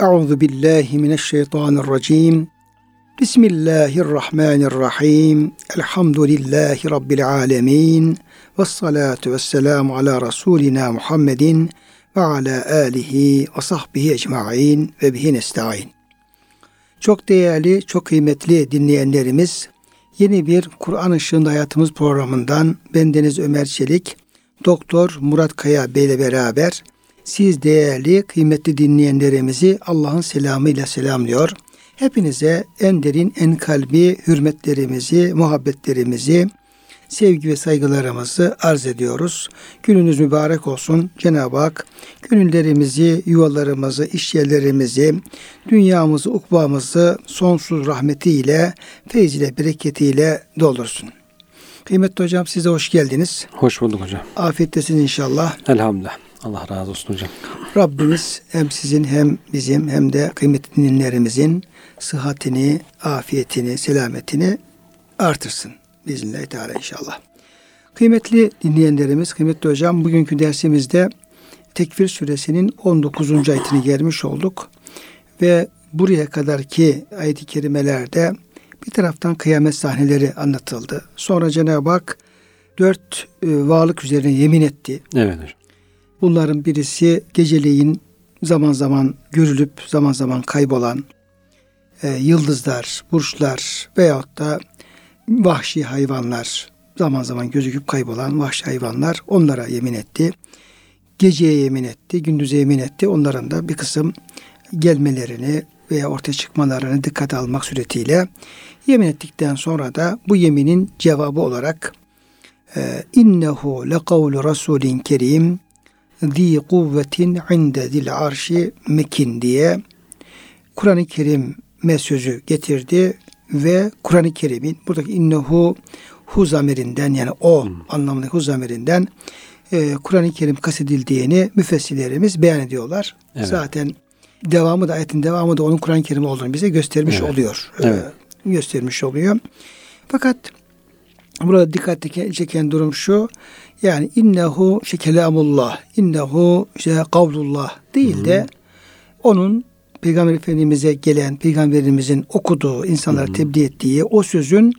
Euzu billahi mineşşeytanirracim. Bismillahirrahmanirrahim. Elhamdülillahi rabbil alamin. Ves salatu vesselamu ala rasulina Muhammedin ve ala alihi ve sahbihi ecmaîn ve bihi nestaîn. Çok değerli, çok kıymetli dinleyenlerimiz, yeni bir Kur'an Işığında Hayatımız programından bendeniz Ömer Çelik, Doktor Murat Kaya Bey ile beraber siz değerli, kıymetli dinleyenlerimizi Allah'ın selamıyla selamlıyor. Hepinize en derin, en kalbi hürmetlerimizi, muhabbetlerimizi, sevgi ve saygılarımızı arz ediyoruz. Gününüz mübarek olsun. Cenab-ı Hak gönüllerimizi, yuvalarımızı, işyerlerimizi, dünyamızı, ukbamızı sonsuz rahmetiyle, feyziyle, bereketiyle doldursun. Kıymetli hocam size hoş geldiniz. Hoş bulduk hocam. Afiyettesiniz inşallah. Elhamdülillah. Allah razı olsun hocam. Rabbimiz hem sizin hem bizim hem de kıymetli dinleyenlerimizin sıhhatini, afiyetini, selametini artırsın. Bismillahirrahmanirrahim Teala inşallah. Kıymetli dinleyenlerimiz, kıymetli hocam bugünkü dersimizde Tekfir suresinin 19. ayetini gelmiş olduk. Ve buraya kadarki ayet-i kerimelerde bir taraftan kıyamet sahneleri anlatıldı. Sonra Cenab-ı Hak dört e, varlık üzerine yemin etti. Evet hocam. Bunların birisi geceleyin zaman zaman görülüp zaman zaman kaybolan e, yıldızlar, burçlar veyahut da vahşi hayvanlar zaman zaman gözüküp kaybolan vahşi hayvanlar onlara yemin etti. Geceye yemin etti, gündüze yemin etti. Onların da bir kısım gelmelerini veya ortaya çıkmalarını dikkate almak suretiyle yemin ettikten sonra da bu yeminin cevabı olarak e, innehu lekavlu rasulin kerim zi kuvvetin inde zil arşi mekin diye Kur'an-ı Kerim sözü getirdi ve Kur'an-ı Kerim'in buradaki innehu hu zamirinden yani o hmm. anlamında hu zamirinden e, Kur'an-ı Kerim kastedildiğini müfessirlerimiz beyan ediyorlar. Evet. Zaten devamı da ayetin devamı da onun Kur'an-ı Kerim olduğunu bize göstermiş evet. oluyor. E, evet. E, göstermiş oluyor. Fakat burada dikkat çeken durum şu. Yani innehu işte kelamullah, innehu işte kavlullah değil de onun Peygamber Efendimiz'e gelen, Peygamberimizin okuduğu, insanlara hı tebliğ ettiği o sözün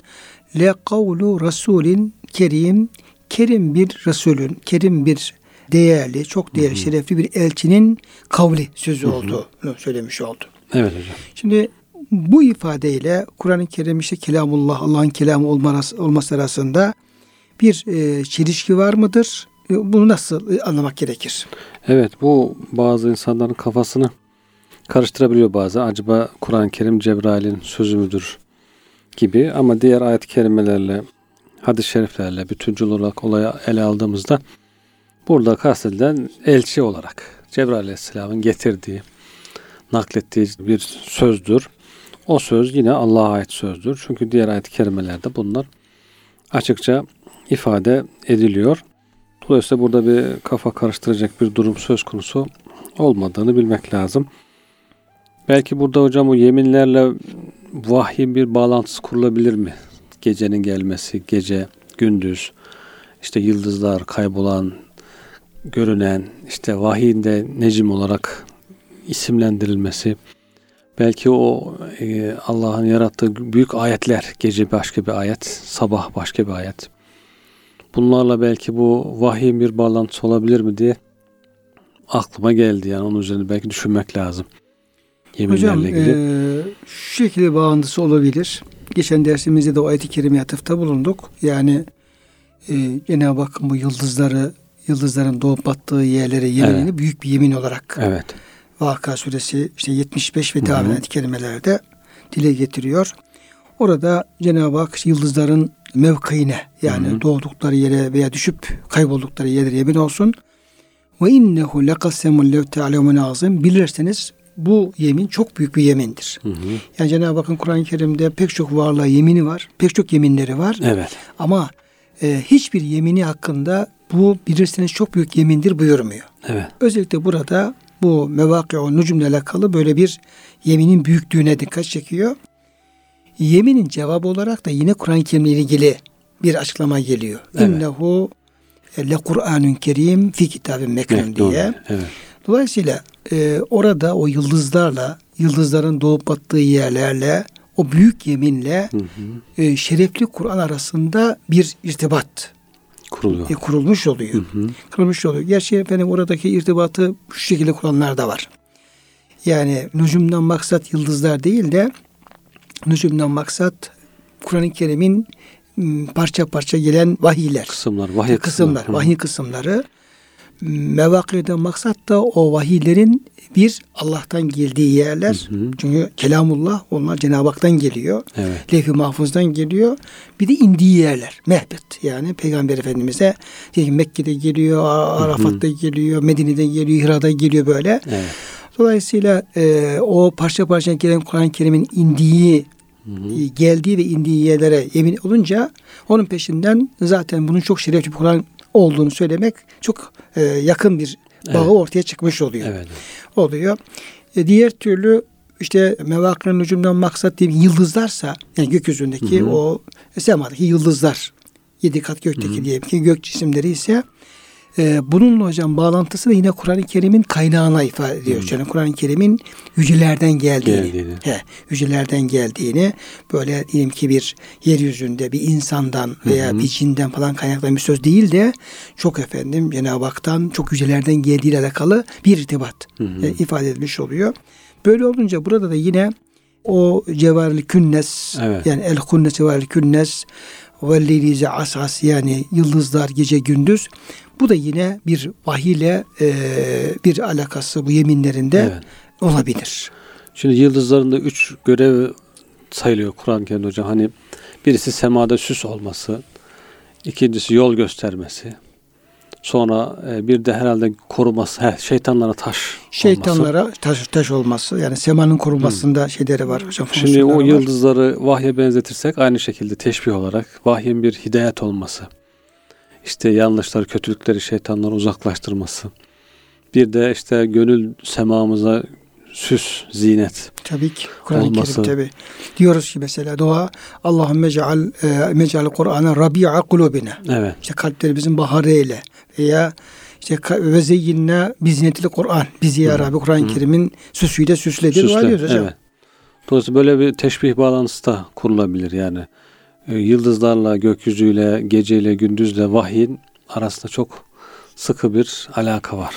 le kavlu rasulin kerim, kerim bir Resulün, kerim bir değerli, çok değerli, hı şerefli bir elçinin kavli sözü hı olduğunu söylemiş oldu. Evet hocam. Şimdi bu ifadeyle Kur'an-ı Kerim işte kelamullah, Allah'ın kelamı olması arasında bir e, çelişki var mıdır? E, bunu nasıl e, anlamak gerekir? Evet bu bazı insanların kafasını karıştırabiliyor bazı. Acaba Kur'an-ı Kerim Cebrail'in sözü müdür gibi ama diğer ayet-i kerimelerle, hadis-i şeriflerle bütüncül olarak olaya ele aldığımızda burada kastedilen elçi olarak Cebrail Aleyhisselam'ın getirdiği, naklettiği bir sözdür. O söz yine Allah'a ait sözdür. Çünkü diğer ayet-i kerimelerde bunlar açıkça ifade ediliyor. Dolayısıyla burada bir kafa karıştıracak bir durum söz konusu olmadığını bilmek lazım. Belki burada hocam o yeminlerle vahyin bir bağlantısı kurulabilir mi? Gecenin gelmesi, gece, gündüz, işte yıldızlar kaybolan, görünen, işte vahiyinde necim olarak isimlendirilmesi, belki o e, Allah'ın yarattığı büyük ayetler, gece başka bir ayet, sabah başka bir ayet. Bunlarla belki bu vahyin bir bağlantısı olabilir mi diye aklıma geldi. Yani onun üzerine belki düşünmek lazım. Yeminlerle Hocam, ilgili. E, şu şekilde bağlantısı olabilir. Geçen dersimizde de o ayet-i kerimeye atıfta bulunduk. Yani e, Cenab-ı Hakk'ın bu yıldızları, yıldızların doğup battığı yerlere yeminini evet. büyük bir yemin olarak evet. Vaka suresi işte 75 ve devam ayet kelimelerde dile getiriyor. Orada Cenab-ı Hak yıldızların mevkiine yani Hı-hı. doğdukları yere veya düşüp kayboldukları yerlere yemin olsun. Ve innehu lekasemun lev te'alemun azim. Bilirseniz bu yemin çok büyük bir yemindir. Hı hı. Yani Cenab-ı Hakk'ın Kur'an-ı Kerim'de pek çok varlığa yemini var. Pek çok yeminleri var. Evet. Ama e, hiçbir yemini hakkında bu bilirseniz çok büyük yemindir buyurmuyor. Evet. Özellikle burada bu mevaki-u nucumla alakalı böyle bir yeminin büyüklüğüne dikkat çekiyor. Yeminin cevabı olarak da yine Kur'an-ı Kerim'le ilgili bir açıklama geliyor. Evet. İnnehu le Kur'anun kerim fi kitabin meknun diye. Evet. Dolayısıyla e, orada o yıldızlarla, yıldızların doğup battığı yerlerle, o büyük yeminle Hı hı. e, şerefli Kur'an arasında bir irtibat Kuruluyor. e, kurulmuş oluyor. Hı hı. Kurulmuş oluyor. Gerçi efendim oradaki irtibatı şu şekilde kuranlar da var. Yani nücumdan maksat yıldızlar değil de nücumdan maksat Kur'an-ı Kerim'in m, parça parça gelen vahiyler. Kısımlar, vahiy kısımlar, kısımları. vahiy kısımları. Mevakirden maksat da o vahiylerin bir Allah'tan geldiği yerler. Hı hı. Çünkü kelamullah onlar Cenab-ı Hak'tan geliyor. Evet. Levh-i Mahfuz'dan geliyor. Bir de indiği yerler. Mehbet. Yani Peygamber Efendimiz'e Mekke'de geliyor, Arafat'ta geliyor, Medine'de geliyor, Hira'da geliyor böyle. Evet. Dolayısıyla e, o parça parça gelen Kur'an-ı Kerim'in indiği, Hı hı. e, geldiği ve indiği yerlere yemin olunca onun peşinden zaten bunun çok şerefli bir Kur'an olduğunu söylemek çok e, yakın bir bağı Evet. ortaya çıkmış oluyor Evet. oluyor. E, diğer türlü işte mevakirın ucundan maksat diye yıldızlarsa yani gökyüzündeki Hı hı. o semadaki yıldızlar yedi kat gökteki Hı hı. diyelim ki gök cisimleri ise e, bununla hocam bağlantısı da yine Kur'an-ı Kerim'in kaynağına ifade ediyor. Yani Kur'an-ı Kerim'in yücelerden geldiğini, Geldiğini. He, yücelerden geldiğini böyle diyelim ki bir yeryüzünde bir insandan veya hı. bir cinden falan kaynaklanan bir söz değil de çok efendim Cenab-ı Hak'tan çok yücelerden geldiğiyle alakalı bir irtibat e, ifade edilmiş oluyor. Böyle olunca burada da yine o cevarli künnes Evet. yani el kunnes cevarli künnes ve asas yani yıldızlar gece gündüz bu da yine bir vahiyle e, bir alakası bu yeminlerinde Evet. olabilir. Şimdi yıldızların da üç görev sayılıyor Kur'an-ı Kerim'de hocam. Hani birisi semada süs olması, ikincisi yol göstermesi, sonra e, bir de herhalde koruması, he, şeytanlara taş olması. Şeytanlara taş, taş olması yani semanın korunmasında şeyleri var hocam. Hmm. Şimdi o var. yıldızları vahye benzetirsek aynı şekilde teşbih olarak vahyin bir hidayet olması. İşte yanlışları, kötülükleri, şeytanları uzaklaştırması. Bir de işte gönül semamıza süs, zinet. Tabii ki. Kur'an-ı. Kerim tabii. Diyoruz ki mesela dua Allahümme ceal e, mec'al Kur'an'a rabi'a kulubina. Evet. İşte kalplerimizin baharı eyle. Veya işte ve zeyyinna biznetili Kur'an. Bizi ya. Rabbi Kur'an-ı. Kerim'in süsüyle süsle diye dua Süsle, ediyoruz hocam. Evet. Dolayısıyla böyle bir teşbih bağlantısı da kurulabilir yani. E, Yıldızlarla, gökyüzüyle, geceyle, gündüzle vahyin arasında çok sıkı bir alaka var.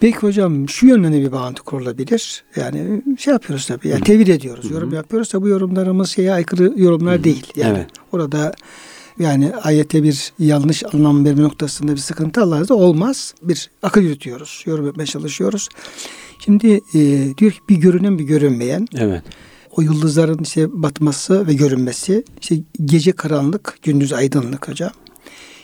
Peki hocam şu yönde bir bağlantı kurulabilir. Yani şey yapıyoruz tabii. Yani tevil ediyoruz. Hı. Yorum yapıyoruz da bu yorumlarımız şeye aykırı yorumlar değil. Yani Evet. orada yani ayete bir yanlış anlam verme noktasında bir sıkıntı Allah'ta olmaz. Bir akıl yürütüyoruz. Yorum yapmaya çalışıyoruz. Şimdi e, diyor ki bir görünen bir görünmeyen Evet. O yıldızların işte batması ve görünmesi işte gece karanlık gündüz aydınlık hocam.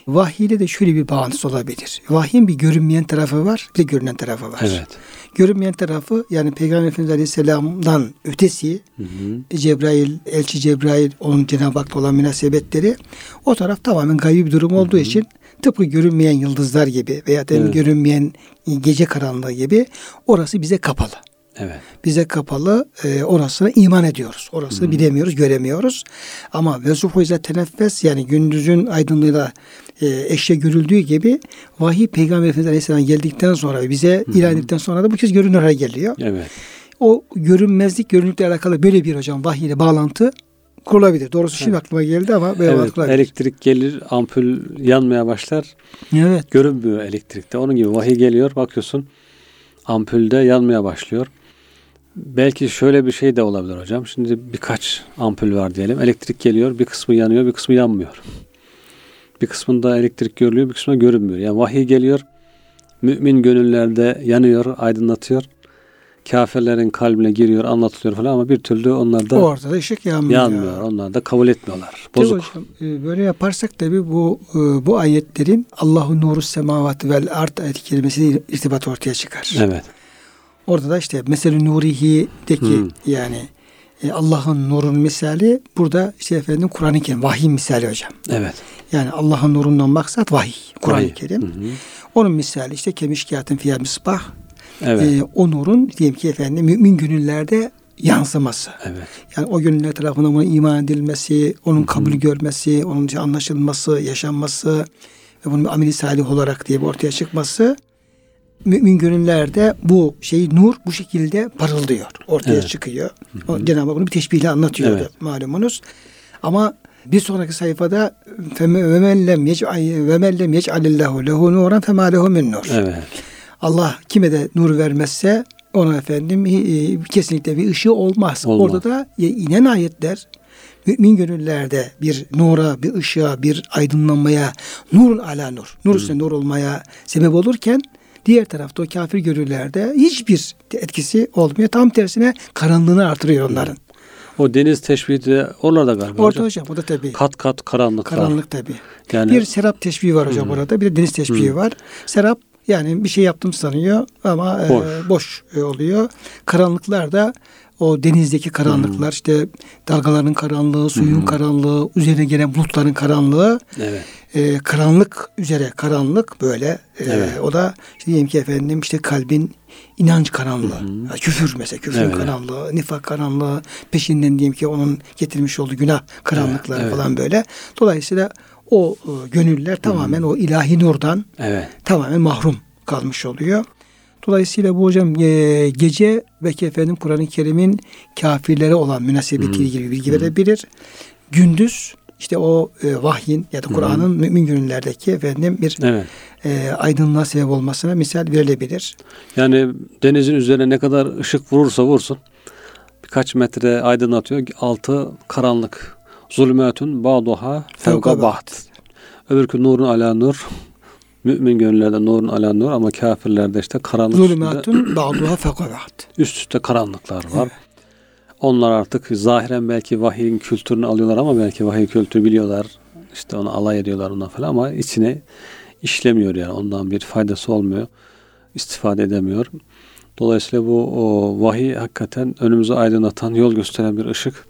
Vahiyle de şöyle bir bağlantısı olabilir. Vahyin bir görünmeyen tarafı var bir de görünen tarafı var. Evet. Görünmeyen tarafı yani Peygamber Efendimiz Aleyhisselam'dan ötesi Hı hı. Cebrail, Elçi Cebrail, onun Cenab-ı Hak'la olan münasebetleri o taraf tamamen gaybi bir durum olduğu için tıpkı görünmeyen yıldızlar gibi veya Evet. görünmeyen gece karanlığı gibi orası bize kapalı. Evet. Bize kapalı e, orasına iman ediyoruz. Orasını bilemiyoruz, göremiyoruz. Ama ve zuhuize teneffes yani gündüzün aydınlığıyla e, eşya görüldüğü gibi vahiy Peygamber Efendimiz Aleyhisselam geldikten sonra bize ilan edildikten sonra da bu kez görünür hale geliyor. Evet. O görünmezlik, görünürlükle alakalı böyle bir hocam vahiy ile bağlantı kurulabilir. Doğrusu şimdi aklıma geldi ama böyle Evet, kurulabilir. elektrik gelir, ampul yanmaya başlar. Evet. Görünmüyor elektrikte. Onun gibi vahiy geliyor, bakıyorsun ampulde yanmaya başlıyor. Belki şöyle bir şey de olabilir hocam. Şimdi birkaç ampul var diyelim. Elektrik geliyor, bir kısmı yanıyor, bir kısmı yanmıyor. Bir kısmında elektrik görülüyor, bir kısmında görünmüyor. Yani vahiy geliyor, mümin gönüllerde yanıyor, aydınlatıyor. Kafirlerin kalbine giriyor, anlatılıyor falan ama bir türlü onlar da Ortada ışık yanmıyor. yanmıyor. Onlar da kabul etmiyorlar. Bozuk. hocam, e, böyle yaparsak tabii bu e, bu ayetlerin Allahu nuru semavati vel art ayet kelimesiyle irtibat ortaya çıkar. Evet. Orada da işte mesela nurihi'deki Hmm. yani e, Allah'ın nurun misali burada işte efendim Kur'an-ı Kerim vahiy misali hocam. Evet. Yani Allah'ın nurundan maksat vahiy. Kur'an-ı. Kerim. Hı hı. Onun misali işte kemişkiyatın fiyâ misbah. Evet. E, o nurun diyelim ki efendim mümin gönüllerde yansıması. evet. Yani o gönüller tarafından buna iman edilmesi, onun kabul görmesi, onun anlaşılması, yaşanması ve bunun bir ameli salih olarak diye bir ortaya çıkması mümin gönüllerde bu şey nur bu şekilde parıldıyor. Ortaya Evet. çıkıyor. O, Cenab-ı Hak bunu bir teşbihle anlatıyor Evet. malumunuz. Ama bir sonraki sayfada ve men lem yec'al ve men lem yec'alillahu lehu nuran fema lehu min nur. Evet. Allah kime de nur vermezse ona efendim e, kesinlikle bir ışığı olmaz. Olmaz. Orada da inen ayetler mümin gönüllerde bir nura, bir ışığa, bir aydınlanmaya, nurun ala nur, nur üstüne nur olmaya sebep olurken diğer tarafta o kafir gönüllerde hiçbir etkisi olmuyor. Tam tersine karanlığını artırıyor onların. O deniz teşbihi de oralarda galiba Orada hocam. hocam o da tabii. Kat kat karanlıklar. Karanlık tabii. Yani Bir serap teşbihi var hocam orada. Bir de deniz teşbihi var. Serap yani bir şey yaptım sanıyor ama e, Boş. boş e, oluyor. Karanlıklar da o denizdeki karanlıklar işte dalgaların karanlığı, suyun karanlığı, üzerine gelen bulutların karanlığı, evet. e, karanlık üzere karanlık böyle. E, Evet. O da işte diyelim ki efendim işte kalbin inanç karanlığı, Ya küfür mesela küfrün Evet. karanlığı, nifak karanlığı, peşinden diyelim ki onun getirmiş olduğu günah karanlıkları evet. falan böyle. Dolayısıyla o e, gönüller tamamen o ilahi nurdan Evet. tamamen mahrum kalmış oluyor. Dolayısıyla bu hocam e, gece belki efendim Kur'an-ı Kerim'in kafirlere olan münasebetiyle ilgili bilgi verebilir. Gündüz işte o e, vahyin ya da Kur'an'ın mümin gönüllerdeki efendim bir Evet. e, aydınlığa sebep olmasına misal verilebilir. Yani denizin üzerine ne kadar ışık vurursa vursun birkaç metre aydınlatıyor. Altı karanlık. Zulmetun ba'duha fevka ba'd. Öbürkü nurun ala nur. Mümin gönüllerde nurun ala nur ama kafirlerde işte karanlık Zulümatun ba'duha fekavat. üst üste karanlıklar var. Onlar artık zahiren belki vahiyin kültürünü alıyorlar ama belki vahiy kültürü biliyorlar. İşte onu alay ediyorlar ona falan ama içine işlemiyor yani. Ondan bir faydası olmuyor. istifade edemiyor. Dolayısıyla bu o vahiy hakikaten önümüzü aydınlatan, yol gösteren bir ışık.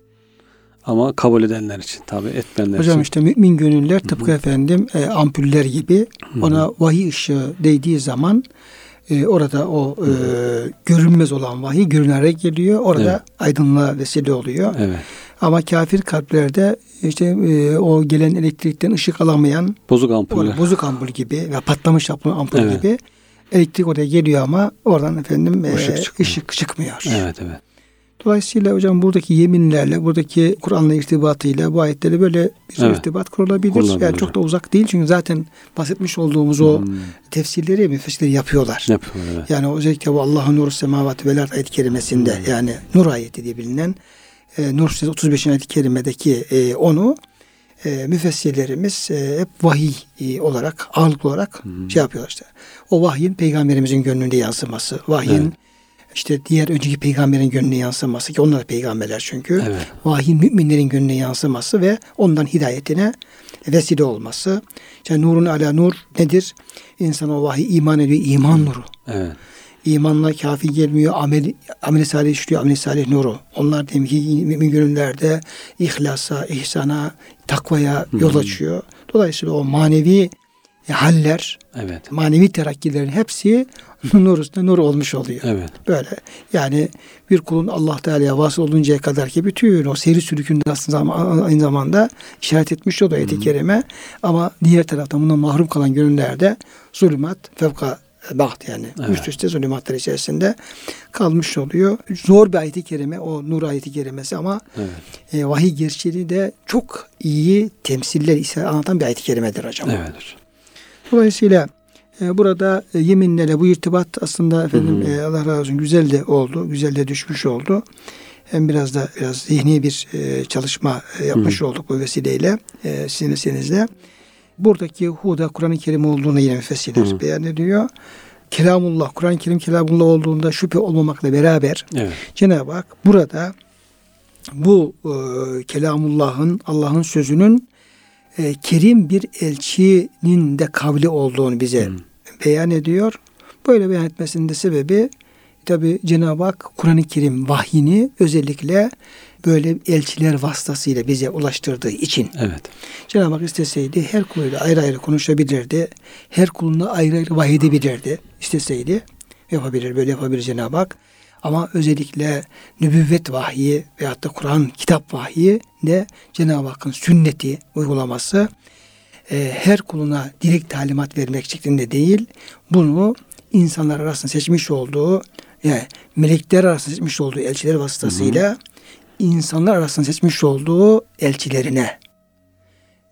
Ama kabul edenler için tabi etmeyenler Hocam için. işte mümin gönüller tıpkı efendim e, ampuller gibi ona vahiy ışığı değdiği zaman e, orada o e, görünmez olan vahiy görünerek geliyor. Orada Evet. aydınlığa vesile oluyor. Evet. Ama kafir kalplerde işte e, o gelen elektrikten ışık alamayan Bozuk ampuller. bozuk ampul gibi ve patlamış ampul, Evet. gibi elektrik oraya geliyor ama oradan efendim e, Işık ışık, çıkmıyor. çıkmıyor. Evet evet. Dolayısıyla hocam buradaki yeminlerle, buradaki Kur'an'la irtibatıyla bu ayetlerle böyle bir Evet. irtibat kurulabilir. Kurulabilir. Yani çok da uzak değil çünkü zaten bahsetmiş olduğumuz o Hmm. tefsirleri, müfessirleri yapıyorlar. Yapıyorlar evet. Yani özellikle bu Allah'ın nuru semavati vel ayet kerimesinde Hmm. yani nur ayeti diye bilinen e, Nur suresi 35. ayet-i kerimedeki e, onu e, müfessirlerimiz e, hep vahiy e, olarak ağırlıklı olarak Hmm. şey yapıyorlar işte. O vahyin peygamberimizin gönlünde yansıması, vahyin Evet. İşte diğer önceki peygamberin gönlüne yansıması ki onlar da peygamberler çünkü. Evet. Vahyin müminlerin gönlüne yansıması ve ondan hidayetine vesile olması. İşte nurun ala nur nedir? İnsan o vahiy iman ediyor. iman nuru. Evet. İmanla kafi gelmiyor. Amel, amel salih işliyor. Amel salih nuru. Onlar demek ki mümin gönüllerde ihlasa, ihsana, takvaya yol açıyor. Dolayısıyla o manevi haller, Evet. manevi terakkilerin hepsi nur üstüne nur olmuş oluyor. Evet. Böyle yani bir kulun Allah Teala'ya vasıl oluncaya kadar ki bütün o seyri sülükünde aslında aynı zamanda işaret etmiş o da ayet-i kerime. Ama diğer taraftan bundan mahrum kalan gönüllerde zulümat fevka baht yani Evet. üst üste zulümatlar içerisinde kalmış oluyor. Zor bir ayet-i kerime o nur ayeti kerimesi ama Evet. e, vahiy gerçeğini de çok iyi temsiller ise anlatan bir ayet-i kerimedir hocam. Evet. Dolayısıyla e, burada e, yeminlerle bu irtibat aslında efendim e, Allah razı olsun güzel de oldu. Güzel de düşmüş oldu. Hem biraz da biraz zihni bir e, çalışma e, yapmış olduk bu vesileyle e, sizin vesilenizle. Buradaki huda Kur'an-ı Kerim olduğunu yine müfessirler beyan ediyor. Kelamullah, Kur'an-ı Kerim kelamullah olduğunda şüphe olmamakla beraber Evet. Cenab-ı Hak burada bu e, kelamullahın Allah'ın sözünün e, kerim bir elçinin de kavli olduğunu bize beyan ediyor. Böyle beyan etmesinin de sebebi tabi Cenab-ı Hak Kur'an-ı Kerim vahyini özellikle böyle elçiler vasıtasıyla bize ulaştırdığı için Evet. Cenab-ı Hak isteseydi her kuluyla ayrı ayrı konuşabilirdi. Her kuluna ayrı ayrı vahiy edebilirdi. İsteseydi yapabilir, böyle yapabilir Cenab-ı Hak. Ama özellikle nübüvvet vahyi veyahut da Kur'an kitap vahyi de Cenab-ı Hakk'ın sünneti uygulaması e, her kuluna direkt talimat vermek şeklinde değil, bunu insanlar arasında seçmiş olduğu yani melekler arasında seçmiş olduğu elçiler vasıtasıyla insanlar arasında seçmiş olduğu elçilerine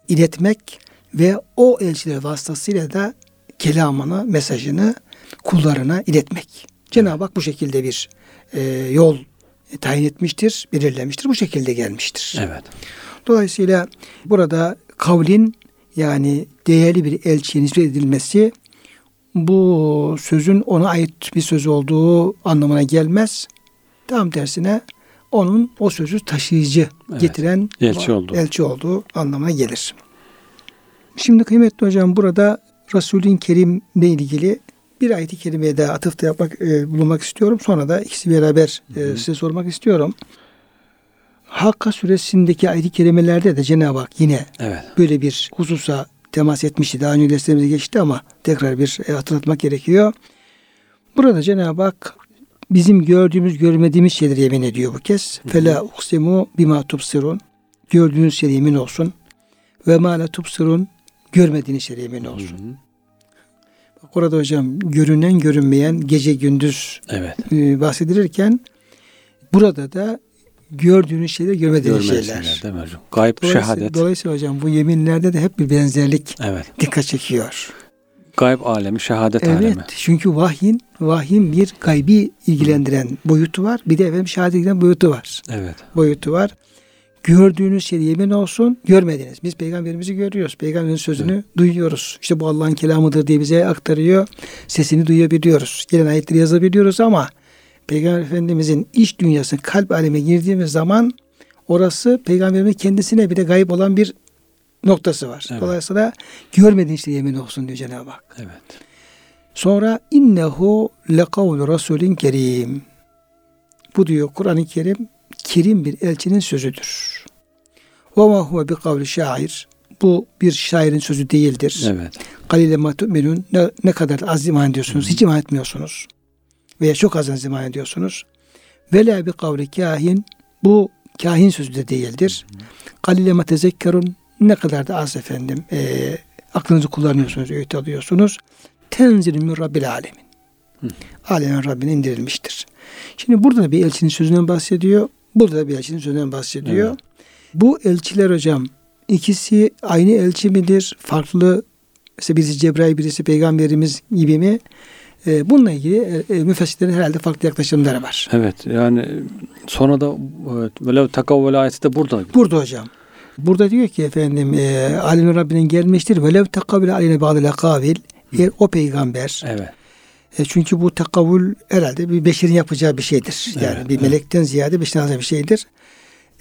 iletmek ve o elçiler vasıtasıyla da kelamını, mesajını kullarına iletmek. Cenab-ı Hak bu şekilde bir e, yol tayin etmiştir, belirlemiştir. Bu şekilde gelmiştir. Evet. Dolayısıyla burada kavlin yani değerli bir elçiye nispet edilmesi bu sözün ona ait bir söz olduğu anlamına gelmez. Tam tersine onun o sözü taşıyıcı Evet. getiren Elçi olduğu. elçi olduğu anlamına gelir. Şimdi kıymetli hocam burada Resulün Kerim'le ilgili bir ayet-i kerimeye daha atıfta yapmak, e, bulunmak istiyorum. Sonra da ikisi beraber e, size sormak istiyorum. Hakka suresindeki ayet-i kerimelerde de Cenab-ı Hak yine Evet. böyle bir hususa temas etmişti. Daha önce derslerimize geçti ama tekrar bir e, hatırlatmak gerekiyor. Burada Cenab-ı Hak bizim gördüğümüz görmediğimiz şeyleri yemin ediyor bu kez. Fela uksimu bima tubsirun. Gördüğünüz şey yemin olsun. Ve ma la tubsirun. Görmediğiniz şey yemin olsun. Hı hı. Bak orada hocam görünen görünmeyen gece gündüz Evet. e, bahsedilirken burada da gördüğünüz şeyler görmediğiniz şeyler. şeyler değil mi hocam? Gayb Dolayısıyla, şehadet. dolayısıyla hocam bu yeminlerde de hep bir benzerlik Evet. dikkat çekiyor. Gayb alemi, şehadet Evet alemi. çünkü vahyin vahyin bir gaybi ilgilendiren boyutu var. Bir de efendim şehadet ilgilendiren boyutu var. Evet. Boyutu var. Gördüğünüz şey yemin olsun görmediniz. Biz peygamberimizi görüyoruz. Peygamberin sözünü duyuyoruz. İşte bu Allah'ın kelamıdır diye bize aktarıyor. Sesini duyabiliyoruz. Gelen ayetleri yazabiliyoruz ama Peygamber Efendimizin iç dünyasına kalp aleme girdiğimiz zaman orası peygamberin kendisine bile gayip olan bir noktası var. Evet. Dolayısıyla görmediğin işte yemin olsun diyor Cenab-ı Hak. Evet. Sonra innehu lekavlu rasulin kerim. Bu diyor Kur'an-ı Kerim kerim bir elçinin sözüdür. Ve ma huve bi kavli şair. Bu bir şairin sözü değildir. Evet. Kalile ma tu'minun. Ne, ne kadar az iman ediyorsunuz. Hiç iman etmiyorsunuz. Veya çok az iman ediyorsunuz. Ve la bi kavli kahin. Bu kahin sözü de değildir. Kalile ma tezekkerun. Ne kadar da az efendim. E, aklınızı kullanıyorsunuz, öğüt alıyorsunuz. Tenzilü min Rabbil alemin. Alemin Rabbine indirilmiştir. Şimdi burada da bir elçinin sözünden bahsediyor. Burada da bir elçinin sözünden bahsediyor. Evet. Bu elçiler hocam ikisi aynı elçi midir? Farklı mesela birisi Cebrail birisi peygamberimiz gibi mi? Ee, bununla ilgili e, e, müfessirlerin herhalde farklı yaklaşımları var. Evet. Yani sonra da evet, velev takavvel ayeti de burada. Burada hocam. Burada diyor ki efendim e, Alemin Rabbinin gelmiştir. Velev tekavül aleyne bağlı lekavil. Eğer o peygamber Evet. E çünkü bu takavül herhalde bir beşerin yapacağı bir şeydir. Yani Evet, bir evet. melekten ziyade beşerin bir şeydir.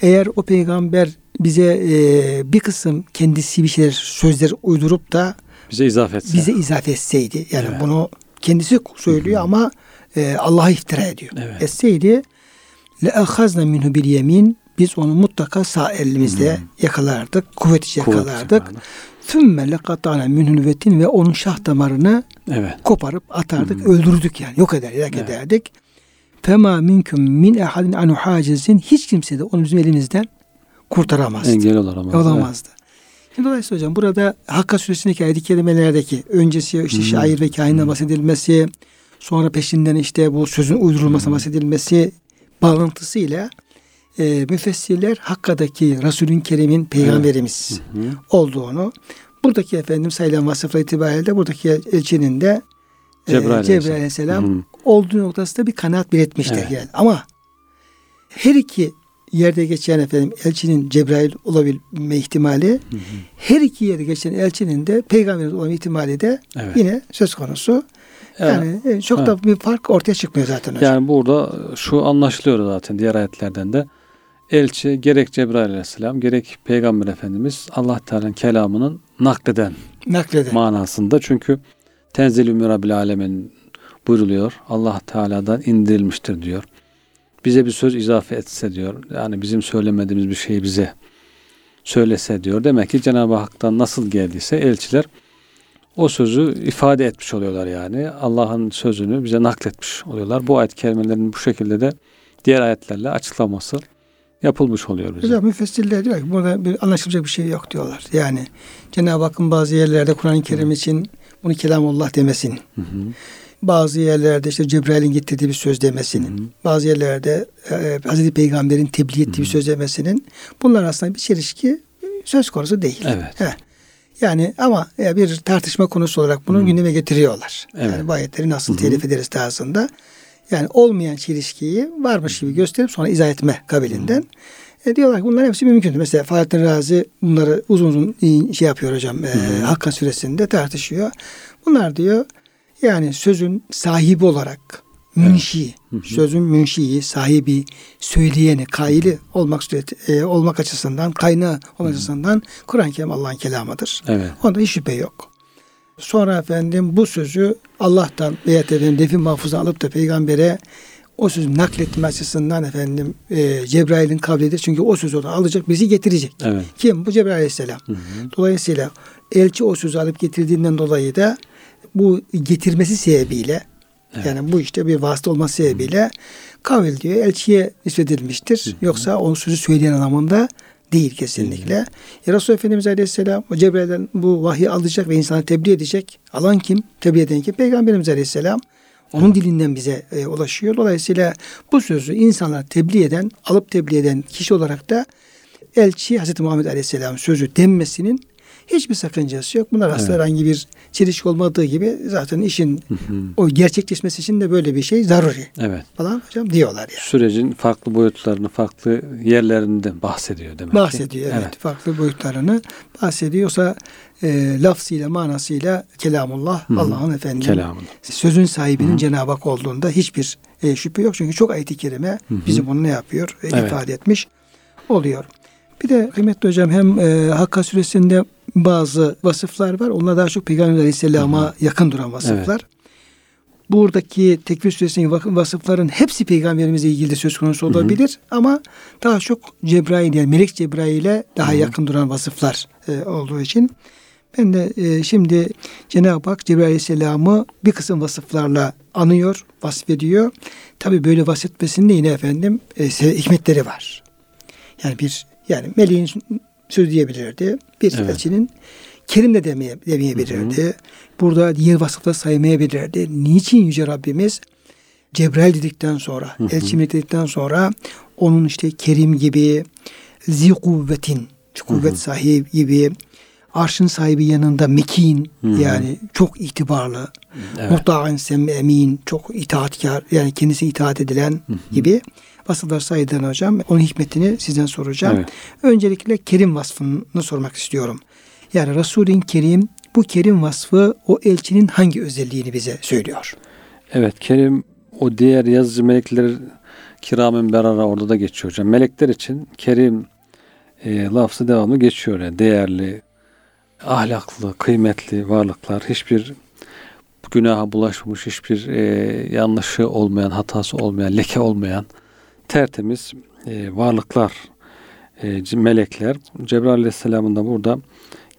Eğer o peygamber bize e, bir kısım kendisi bir şeyler sözler uydurup da Bize izafe etse. bize izafe etseydi. Yani Evet. bunu kendisi söylüyor ama e, Allah'a iftira ediyor. Evet. Etseydi le ahazna minhu bil yemin biz onu mutlaka sağ elimizle yakalardık. Kuvvet yakalardık. Thümme lekatana minhu nüvetin ve onun şah damarını Evet. koparıp atardık, öldürdük yani. Yok eder, yok Evet. ederdik. Fema minkum min ehadin anu hacizin hiç kimse de onu bizim elimizden kurtaramazdı. Engel olamaz. Olamazdı. Şimdi Dolayısıyla hocam burada Hakka suresindeki ayet-i kerimelerdeki öncesi işte şair ve kahinden bahsedilmesi, sonra peşinden işte bu sözün uydurulması bahsedilmesi bağlantısıyla e, müfessirler Hakka'daki Resulün Kerim'in peygamberimiz hı. olduğunu buradaki efendim sayılan vasıfla itibariyle de buradaki elçinin de e, Cebrail Cebrail, Aleyhisselam. Olduğu noktasında bir kanaat belirtmiştir Evet. yani. Ama her iki yerde geçen efendim elçinin Cebrail olabilme ihtimali her iki yerde geçen elçinin de peygamber olma ihtimali de Evet. yine söz konusu. Yani e, çok da bir fark ortaya çıkmıyor zaten hocam. Yani burada şu anlaşılıyor zaten diğer ayetlerden de. Elçi gerek Cebrail aleyhisselam gerek Peygamber Efendimiz Allah Teala'nın kelamının nakleden Nakleden. manasında. Çünkü tenzilü mirabil alemin buyruluyor. Allah Teala'dan indirilmiştir diyor. Bize bir söz izafe etse diyor. Yani bizim söylemediğimiz bir şeyi bize söylese diyor. Demek ki Cenab-ı Hak'tan nasıl geldiyse elçiler o sözü ifade etmiş oluyorlar yani. Allah'ın sözünü bize nakletmiş oluyorlar. Bu ayet kelimelerin bu şekilde de diğer ayetlerle açıklaması yapılmış oluyor bize. Hocam müfessirler diyor ki burada bir anlaşılacak bir şey yok diyorlar. Yani Cenab-ı Hakk'ın bazı yerlerde Kur'an-ı Kerim için bunu kelamullah demesin. Hı hı. Bazı yerlerde işte Cebrail'in getirdiği bir söz demesinin, Hı hı. bazı yerlerde e, Hazreti Peygamber'in tebliğ ettiği bir söz demesinin bunlar aslında bir çelişki söz konusu değil. Evet. Heh. Yani ama e, bir tartışma konusu olarak bunu Hı. gündeme getiriyorlar. Evet. Yani bu ayetleri nasıl Hı hı. telif ederiz tarzında. Yani olmayan çelişkiyi varmış gibi gösterip sonra izah etme kabilinden. E, diyorlar ki bunların hepsi mümkün. Mesela Fahrettin Razi bunları uzun uzun e, şey yapıyor hocam. E, Hakka suresinde tartışıyor. Bunlar diyor yani sözün sahibi olarak münşi, sözün münşiyi, sahibi, söyleyeni, kaili olmak sureti, e, olmak açısından, kaynağı olmak açısından Kur'an-ı Kerim Allah'ın kelamıdır. Evet. Onda hiç şüphe yok. Sonra efendim bu sözü Allah'tan veya efendim defin mahfuza alıp da peygambere o sözü nakletme açısından efendim e, Cebrail'in kavlidir. Çünkü o sözü oradan alacak bizi getirecek. Evet. Kim? Bu Cebrail Aleyhisselam. Hı hı. Dolayısıyla elçi o sözü alıp getirdiğinden dolayı da bu getirmesi sebebiyle Evet. yani bu işte bir vasıta olması sebebiyle kavil diyor elçiye nispet edilmiştir. Yoksa o sözü söyleyen anlamında değil kesinlikle. Ya Resulullah Efendimiz Aleyhisselam o Cebrail'den bu vahyi alacak ve insana tebliğ edecek. Alan kim? Tebliğ eden kim? Peygamberimiz Aleyhisselam. Onun dilinden bize e, ulaşıyor. Dolayısıyla bu sözü insanlara tebliğ eden, alıp tebliğ eden kişi olarak da elçi Hazreti Muhammed Aleyhisselam sözü denmesinin hiçbir sakıncası yok. Bunlar aslında Evet. herhangi bir çelişki olmadığı gibi zaten işin Hı hı. o gerçekleşmesi için de böyle bir şey zaruri Evet. falan hocam diyorlar yani. Sürecin farklı boyutlarını, farklı yerlerinde bahsediyor demek ki. Bahsediyor evet. Farklı boyutlarını bahsediyorsa e, lafzıyla manasıyla kelamullah hı. Allah'ın efendim Kelamını. sözün sahibinin Cenab-ı Hak olduğunda hiçbir e, şüphe yok. Çünkü çok ayet-i kerime bizi bunu ne yapıyor? E, Evet. ifade etmiş oluyor. Bir de kıymetli hocam hem e, Hakka suresinde bazı vasıflar var. Onlar daha çok Peygamber Aleyhisselam'a yakın duran vasıflar. Buradaki Tekvir suresinin vasıfların hepsi peygamberimizle ilgili söz konusu olabilir ama daha çok Cebrail yani melek Cebrail'e daha yakın duran vasıflar e, olduğu için ben de e, şimdi Cenab-ı Hak Cebrail Aleyhisselam'ı bir kısım vasıflarla anıyor, vasfediyor. Tabi böyle vasfetmesinde yine efendim e, hikmetleri var. Yani bir yani meleğin söz diyebilirdi. Bir Evet. elçinin Kerim de demeye, demeyebilirdi. Burada diğer vasıfları saymayabilirdi. Niçin Yüce Rabbimiz Cebrail dedikten sonra, elçi melek dedikten sonra onun işte Kerim gibi, zi kuvvetin, kuvvet sahibi gibi, arşın sahibi yanında mekin yani çok itibarlı, Evet. sem emin, çok itaatkar yani kendisi itaat edilen gibi vasıflar sayıdan hocam. Onun hikmetini sizden soracağım. Evet. Öncelikle Kerim vasfını sormak istiyorum. Yani Resulün Kerim bu Kerim vasfı o elçinin hangi özelliğini bize söylüyor? Evet Kerim o diğer yazıcı melekler kiramen berara orada da geçiyor hocam. Melekler için Kerim e, lafzı devamlı geçiyor. Yani değerli, ahlaklı, kıymetli varlıklar. Hiçbir günaha bulaşmamış, hiçbir e, yanlışı olmayan, hatası olmayan, leke olmayan tertemiz e, varlıklar, e, melekler. Cebrail Aleyhisselam'ın da burada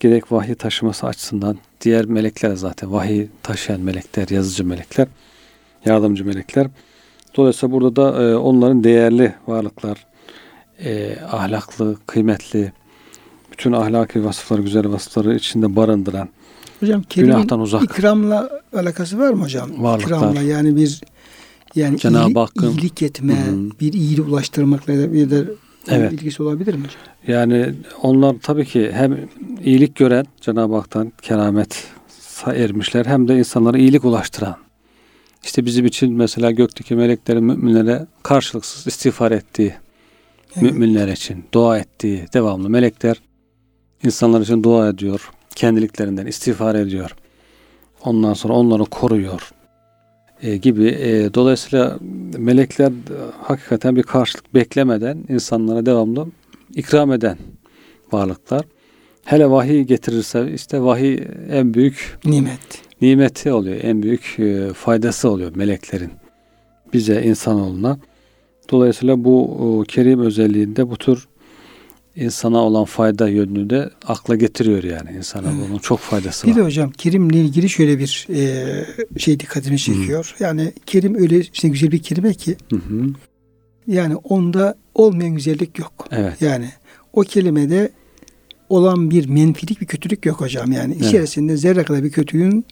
gerek vahiy taşıması açısından diğer melekler zaten vahiy taşıyan melekler, yazıcı melekler, yardımcı melekler. Dolayısıyla burada da e, onların değerli varlıklar, e, ahlaklı, kıymetli, bütün ahlaki vasıfları, güzel vasıfları içinde barındıran Hocam Günahtan uzak. ikramla alakası var mı hocam? Varlıklar. İkramla yani bir yani Cenab-ı Hakk'ın- iyilik etme, Hı bir iyiliği ulaştırmakla bir de Evet. ilgisi olabilir mi? Yani onlar tabii ki hem iyilik gören Cenab-ı Hak'tan keramet ermişler hem de insanlara iyilik ulaştıran. İşte bizim için mesela gökteki meleklerin müminlere karşılıksız istiğfar ettiği, müminler için dua ettiği devamlı melekler insanlar için dua ediyor. Kendiliklerinden istiğfar ediyor. Ondan sonra onları koruyor e, gibi. E, dolayısıyla melekler hakikaten bir karşılık beklemeden insanlara devamlı ikram eden varlıklar. Hele vahiy getirirse işte vahiy en büyük Nimet. nimeti oluyor. En büyük e, faydası oluyor meleklerin bize insanoğluna. Dolayısıyla bu kerim özelliğinde bu tür insana olan fayda yönünü de akla getiriyor yani insana bunun çok faydası Bir var. de hocam Kerim'le ilgili şöyle bir e, şey dikkatimi çekiyor. Yani Kerim öyle işte güzel bir kelime ki Hı hı. yani onda olmayan güzellik yok. Evet. Yani o kelimede olan bir menfilik bir kötülük yok hocam. Yani Evet. içerisinde zerre kadar bir kötülüğün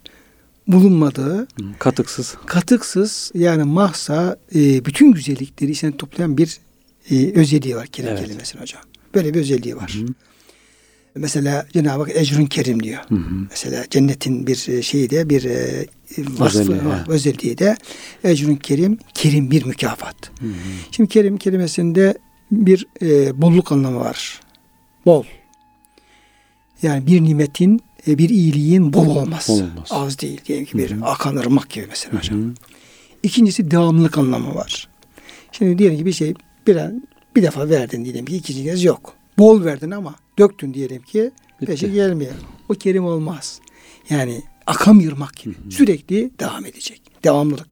bulunmadığı, Hı, Katıksız. katıksız yani mahsa e, bütün güzellikleri içine toplayan bir e, özelliği var kerim Evet. kelimesinin hocam. Böyle bir özelliği var. Hı hı. Mesela Cenab-ı Hak ecrün kerim diyor. Hı hı. Mesela cennetin bir e, şeyi de bir e, vasfı, Özelliği, var, he. özelliği de ecrün kerim, kerim bir mükafat. Hı hı. Şimdi kerim kelimesinde bir e, bolluk anlamı var. Bol. Yani bir nimetin, e, bir iyiliğin bol olması. Bol olması. Az değil diyelim ki bir Hı hı. akan ırmak gibi mesela hocam. Hı hı. İkincisi devamlılık anlamı var. Şimdi diyelim ki bir şey bir an bir defa verdin diyelim ki ikinci kez yok. Bol verdin ama döktün diyelim ki peşi gelmiyor. O kerim olmaz. Yani akam yırmak gibi. Sürekli devam edecek. Devamlılık.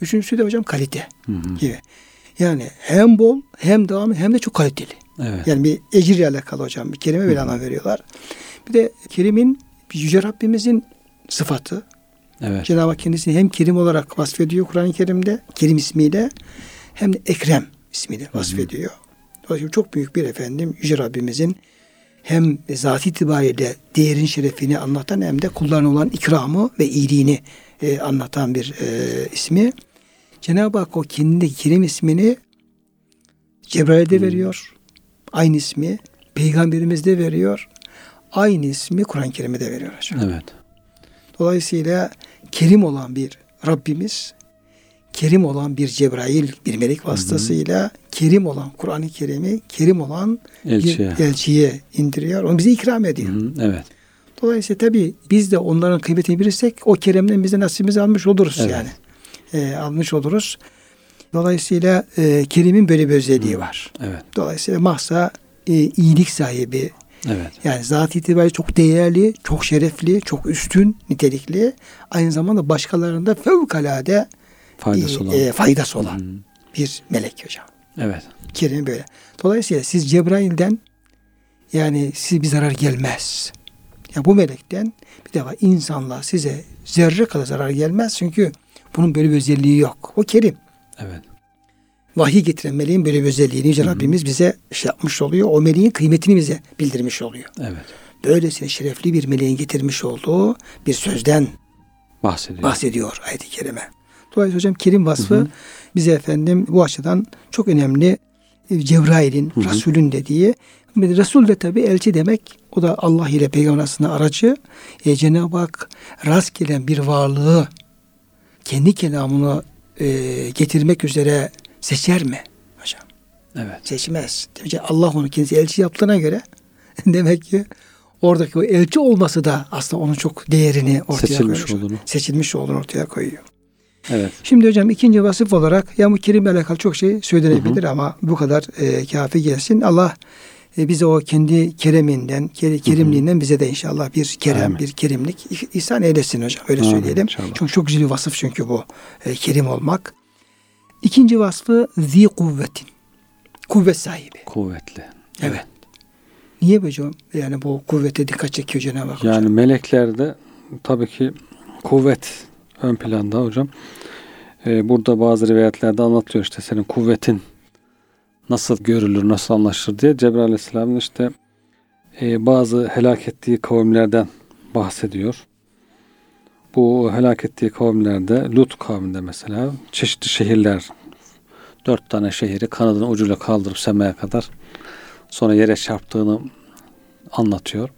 Üçüncüsü de hocam kalite Hı hı. gibi. Yani hem bol hem devam hem de çok kaliteli. Evet. Yani bir ecirle alakalı hocam bir kelime böyle anlam veriyorlar. Bir de kerimin Yüce Rabbimizin sıfatı. Evet. Cenab-ı Hak kendisini hem Kerim olarak vasfediyor Kur'an-ı Kerim'de, Kerim ismiyle hem de Ekrem ismiyle vasfediyor. Dolayısıyla çok büyük bir efendim Yüce Rabbimizin hem zat itibariyle değerin şerefini anlatan hem de kullarına olan ikramı ve iyiliğini e, anlatan bir e, ismi. Cenab-ı Hak o kendindeki Kerim ismini Cebrail'de veriyor. Aynı ismi Peygamberimiz de veriyor. Aynı ismi Kur'an-ı Kerim'de de veriyor. hocam. Evet. Dolayısıyla kerim olan bir Rabbimiz, kerim olan bir Cebrail, bir melek vasıtasıyla kerim olan Kur'an-ı Kerim'i kerim olan Elçiye. bir elçiye indiriyor. Onu bize ikram Hı ediyor. hı. Evet. Dolayısıyla tabii biz de onların kıymetini bilirsek o keremden bize nasibimizi almış oluruz Evet. yani. Ee, almış oluruz. Dolayısıyla e, kerimin böyle bir özelliği var. Evet. Dolayısıyla mahsa e, iyilik sahibi, Evet. yani zat itibariyle çok değerli, çok şerefli, çok üstün nitelikli. Aynı zamanda başkalarında fevkalade Faydası olan. e, faydası olan Hı. bir melek hocam. Evet. Kerim böyle. Dolayısıyla siz Cebrail'den yani size bir zarar gelmez. Ya bu melekten bir defa insanlığa size zerre kadar zarar gelmez. Çünkü bunun böyle bir özelliği yok. O kerim. Evet. Vahiy getiren meleğin böyle bir özelliğini Yüce Rabbimiz bize şey yapmış oluyor. O meleğin kıymetini bize bildirmiş oluyor. Evet. Böylesine şerefli bir meleğin getirmiş olduğu bir sözden Bahsediyor. bahsediyor ayet-i kerime. Dolayısıyla hocam kerim vasfı Hı hı. bize efendim bu açıdan çok önemli. E, Cebrail'in, Hı hı. Resul'ün dediği. Resul de tabi elçi demek. O da Allah ile peygamber arasında aracı. E, Cenab-ı Hak rast gelen bir varlığı kendi kelamını e, getirmek üzere seçer mi hocam? Evet. seçmez. Demek ki Allah onu kendisi elçi yaptığına göre demek ki oradaki o elçi olması da aslında onun çok değerini ortaya Seçilmiş koyuyor. olduğunu. Seçilmiş olduğunu ortaya koyuyor. Evet. Şimdi hocam ikinci vasıf olarak ya bu kerimle alakalı çok şey söylenebilir ama bu kadar e, kafi gelsin. Allah e, bize o kendi kereminden, keri- kerimliğinden bize de inşallah bir kerem, Amin. bir kerimlik ih- ihsan eylesin hocam. Öyle Amin söyleyelim. inşallah. Çünkü çok güzel bir vasıf çünkü bu. E, kerim olmak. İkinci vasfı zi kuvvetin. Kuvvet sahibi. Kuvvetli. Evet. Niye be hocam? Yani bu kuvvete dikkat çekiyor Cenab-ı Hak. Yani hocam? meleklerde tabii ki kuvvet ön planda hocam. Ee, burada bazı rivayetlerde anlatıyor işte senin kuvvetin nasıl görülür, nasıl anlaşılır diye Cebrail Aleyhisselam'ın işte e, bazı helak ettiği kavimlerden bahsediyor. Bu helak ettiği kavimlerde Lut kavminde mesela çeşitli şehirler dört tane şehri kanadının ucuyla kaldırıp semaya kadar sonra yere çarptığını anlatıyor.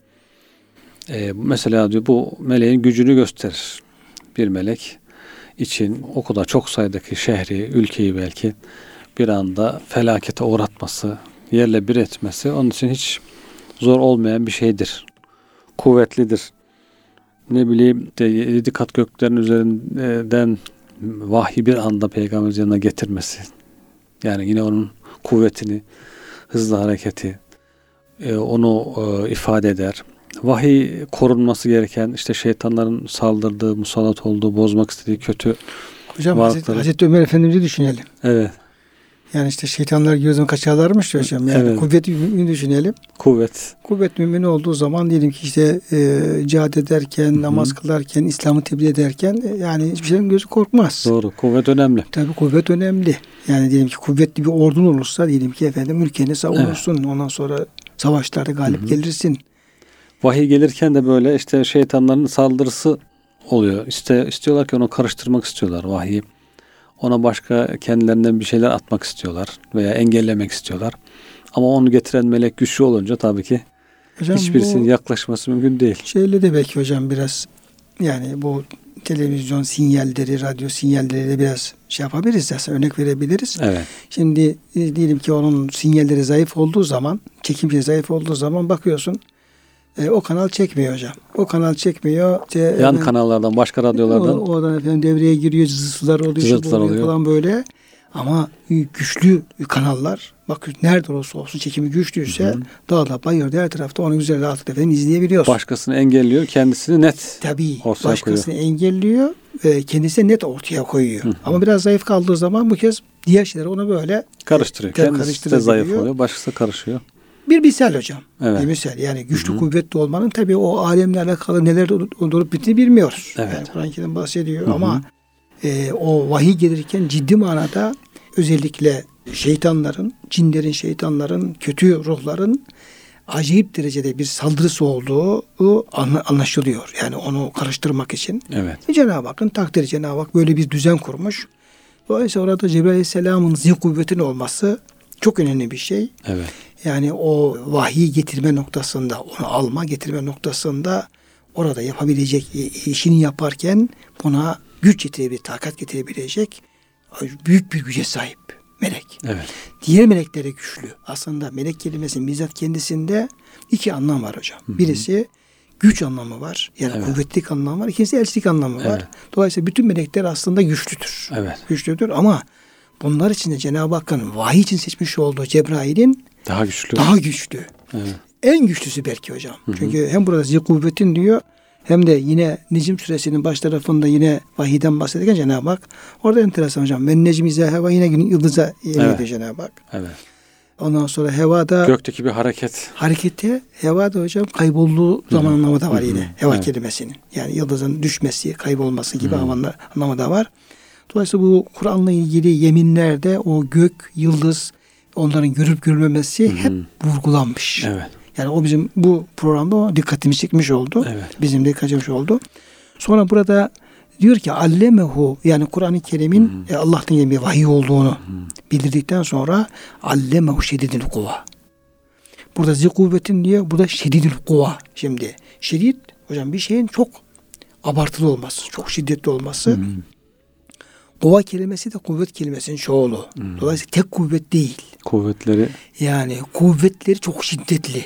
Ee, mesela diyor bu meleğin gücünü gösterir. Bir melek için o kadar çok sayıdaki şehri, ülkeyi belki bir anda felakete uğratması, yerle bir etmesi onun için hiç zor olmayan bir şeydir. Kuvvetlidir. Ne bileyim de yedi kat göklerin üzerinden vahyi bir anda peygamberin yanına getirmesi. Yani yine onun kuvvetini, hızlı hareketi e, onu e, ifade eder. Vahiy korunması gereken işte şeytanların saldırdığı, musallat olduğu, bozmak istediği kötü. hocam Hazreti, Hazreti Ömer Efendimiz'i düşünelim. Evet. Yani işte şeytanlar gözden kaçarlarmış ya hocam. Yani Evet. kuvvet mümini düşünelim. Kuvvet. Kuvvet mümini olduğu zaman diyelim ki işte e, cihad ederken, namaz kılarken, İslam'ı tebliğ ederken e, yani hiçbir şeyden gözü korkmaz. Doğru. Kuvvet önemli. Tabii kuvvet önemli. Yani diyelim ki kuvvetli bir ordun olursa diyelim ki efendim ülkeni savunursun. Ondan sonra savaşlarda galip gelirsin. Vahiy gelirken de böyle işte şeytanların saldırısı oluyor. İste, istiyorlar ki onu karıştırmak istiyorlar vahyi. Ona başka kendilerinden bir şeyler atmak istiyorlar veya engellemek istiyorlar. Ama onu getiren melek güçlü olunca tabii ki Hocam hiçbirisinin yaklaşması mümkün değil. şeyle de belki hocam biraz yani bu televizyon sinyalleri, radyo sinyalleri de biraz şey yapabiliriz. Aslında örnek verebiliriz. Evet. Şimdi e, diyelim ki onun sinyalleri zayıf olduğu zaman, çekimci zayıf olduğu zaman bakıyorsun e, o kanal çekmiyor hocam. O kanal çekmiyor. İşte Yan hemen- kanallardan, başka radyolardan O, oradan efendim devreye giriyor, cızırtılar oluyor, Cızırtılar oluyor oluyor. falan böyle. Ama güçlü kanallar, bak nerede olursa olsun çekimi güçlüyse Hı hı. dağda, bayırda her tarafta onu güzel rahatlıkla efendim izleyebiliyorsun. başkasını engelliyor, kendisini net Tabii ortaya başkasını engelliyor, e, kendisi net ortaya koyuyor. Ama biraz zayıf kaldığı zaman bu kez diğer şeyler onu böyle karıştırıyor. Tabii Kendisi de zayıf oluyor, başkası karışıyor. Bir misal hocam. Evet. Bir misal yani güçlü kuvvetli olmanın tabii o alemle alakalı neler olup, bittiğini bilmiyoruz. Evet. Yani Kur'an-ı Kerim bahsediyor ama e, o vahiy gelirken ciddi manada özellikle şeytanların, cinlerin, şeytanların, kötü ruhların acayip derecede bir saldırısı olduğu anlaşılıyor. Yani onu karıştırmak için. Evet. E, Cenab-ı Hakk'ın takdiri Cenab-ı Hak böyle bir düzen kurmuş. Dolayısıyla orada Cebrail Aleyhisselam'ın zihin kuvvetinin olması çok önemli bir şey. Evet. Yani o vahiy getirme noktasında, onu alma getirme noktasında orada yapabilecek i- işini yaparken buna güç getirebilecek, takat getirebilecek büyük bir güce sahip melek. Evet. Diğer meleklere güçlü. Aslında melek kelimesinin bizzat kendisinde iki anlam var hocam. Birisi güç anlamı var. Yani Evet. kuvvetlik anlamı var. İkincisi elçilik anlamı var. Evet. Dolayısıyla bütün melekler aslında güçlüdür. Evet. Güçlüdür ama bunlar içinde Cenab-ı Hakk'ın vahiy için seçmiş olduğu Cebrail'in Daha güçlü. daha güçlü. Evet. En güçlüsü belki hocam. Çünkü hem burada zi kuvvetin diyor hem de yine Necim suresinin baş tarafında yine vahiyden bahsederken Cenab-ı Hak orada enteresan hocam. Ben necmi izâ heva yine gün yıldıza yemin Evet. Cenab-ı Hak. Evet. Ondan sonra hevada Gökteki bir hareket. harekete heva da hocam kaybolduğu zaman anlamı da var yine. Heva Evet. kelimesinin. Yani yıldızın düşmesi, kaybolması gibi anlamı da var. Dolayısıyla bu Kur'an'la ilgili yeminlerde o gök, yıldız onların görüp görülmemesi hep vurgulanmış. Evet. Yani o bizim bu programda dikkatimizi çekmiş oldu. Evet. Bizim de kaçırmış oldu. Sonra burada diyor ki allemehu yani Kur'an-ı Kerim'in e, Allah'tan gelen bir vahiy olduğunu bildirdikten sonra allemehu şedidil kuva. Burada zi kuvvetin diyor. Burada şedidil kuva. Şimdi şedid hocam bir şeyin çok abartılı olması, çok şiddetli olması. Kuva kelimesi de kuvvet kelimesinin çoğulu. Dolayısıyla tek kuvvet değil. Kuvvetleri Yani kuvvetleri çok şiddetli.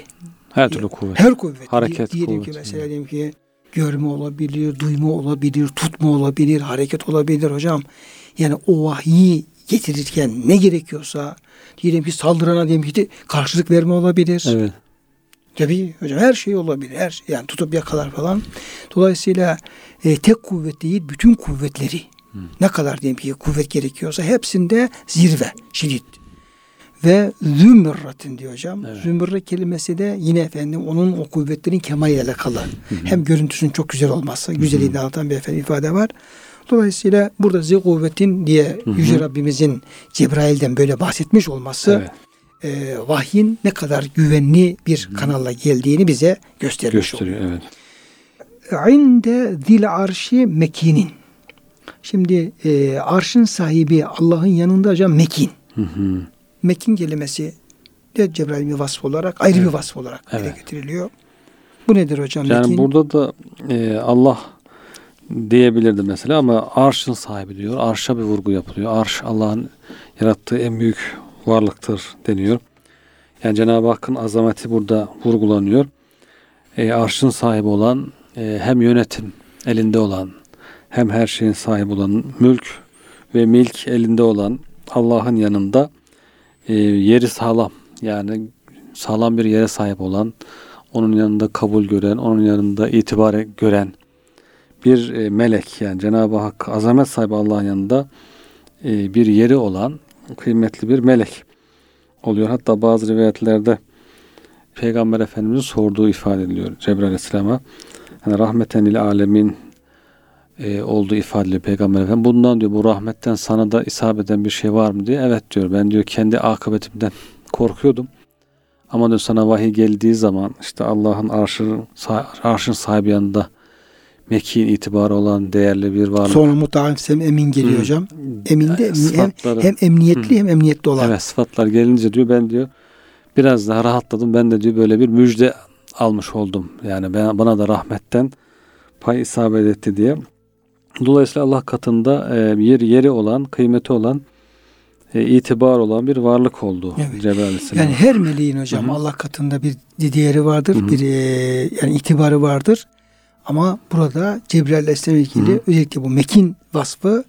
her türlü kuvvet. Her kuvvet. Hareket Diyelim kuvveti. ki mesela diyelim ki görme olabilir, duyma olabilir, tutma olabilir, hareket olabilir hocam. Yani o vahyi getirirken ne gerekiyorsa diyelim ki saldırana diyelim ki karşılık verme olabilir. Evet. Tabii hocam her şey olabilir. Her şey, yani tutup yakalar falan. Dolayısıyla e, tek kuvvet değil bütün kuvvetleri ne kadar diyelim ki kuvvet gerekiyorsa hepsinde zirve, şiddet. Ve zümrratin diyor hocam. Evet. Zümrre kelimesi de yine efendim onun o kuvvetlerin kemaliyle alakalı. Hem görüntüsünün çok güzel olması, güzelliğini anlatan bir efendim ifade var. Dolayısıyla burada zi kuvvetin diye Yüce Rabbimizin Cebrail'den böyle bahsetmiş olması Evet. e, vahyin ne kadar güvenli bir kanalla geldiğini bize göstermiş oluyor. Gösteriyor. Evet. İnde zil arşi mekinin. Şimdi e, arşın sahibi Allah'ın yanında hocam mekin. Hı hı. Mekin kelimesi de Cebrail'in bir vasfı olarak ayrı bir vasf olarak dile Evet. getiriliyor. Bu nedir hocam Yani mekin? burada da e, Allah diyebilirdi mesela ama arşın sahibi diyor. Arşa bir vurgu yapılıyor. Arş Allah'ın yarattığı en büyük varlıktır deniyor. Yani Cenab-ı Hakk'ın azameti burada vurgulanıyor. E, arşın sahibi olan e, hem yönetim elinde olan hem her şeyin sahibi olan mülk ve milk elinde olan Allah'ın yanında e, yeri sağlam yani sağlam bir yere sahip olan onun yanında kabul gören, onun yanında itibar gören bir e, melek yani Cenab-ı Hak azamet sahibi Allah'ın yanında e, bir yeri olan kıymetli bir melek oluyor. Hatta bazı rivayetlerde Peygamber Efendimiz'in sorduğu ifade ediliyor Cebrail Aleyhisselam'a. Hani rahmeten lil alemin e, olduğu ifade ediliyor Peygamber Efendimiz. Bundan diyor bu rahmetten sana da isabet eden bir şey var mı diye. Evet diyor ben diyor kendi akıbetimden korkuyordum. Ama diyor sana vahiy geldiği zaman işte Allah'ın arşın, arşın sahibi yanında mekin itibarı olan değerli bir varlık. Sonra mutaafim emin geliyor Hı. hocam. Emin de hem, Sıfatları- hem emniyetli hem emniyetli olan. Evet sıfatlar gelince diyor ben diyor biraz daha rahatladım. Ben de diyor böyle bir müjde almış oldum. Yani ben, bana da rahmetten pay isabet etti diye. Dolayısıyla Allah katında e, yeri yeri olan, kıymeti olan, e, itibar olan bir varlık oldu Evet. Cebrail Aleyhisselam. Yani her meleğin hocam Hı hı. Allah katında bir değeri vardır, Hı hı. bir e, yani itibarı vardır. Ama burada Cebrail Aleyhisselam'la ilgili Hı hı. özellikle bu mekin vasfı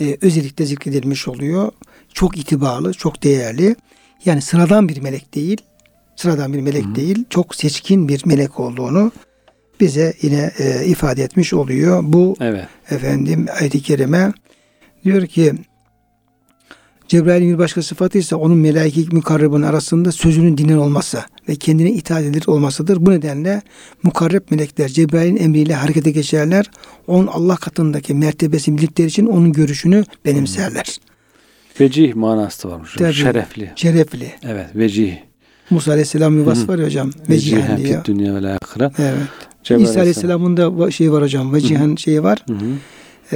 e, özellikle zikredilmiş oluyor. Çok itibarlı, çok değerli. Yani sıradan bir melek değil. Sıradan bir melek Hı hı. değil. Çok seçkin bir melek olduğunu bize yine e, ifade etmiş oluyor. Bu Evet. efendim ayet-i kerime diyor ki Cebrail'in bir başka sıfatı ise onun melaike mukarrebin arasında sözünün dinlen olması ve kendine itaat edilir olmasıdır. Bu nedenle mukarreb melekler Cebrail'in emriyle harekete geçerler. Onun Allah katındaki mertebesini bildikleri için onun görüşünü benimserler. Vecih manası da varmış. Tabii. Şerefli. Şerefli. Evet. Vecih. Musa Aleyhisselam bir vasf var ya hocam. Vecihen diyor. dünya ve. Evet. Cebrail İsa Aleyhisselam'ın da şeyi var hocam. Vecihen şeyi var. Hı hı.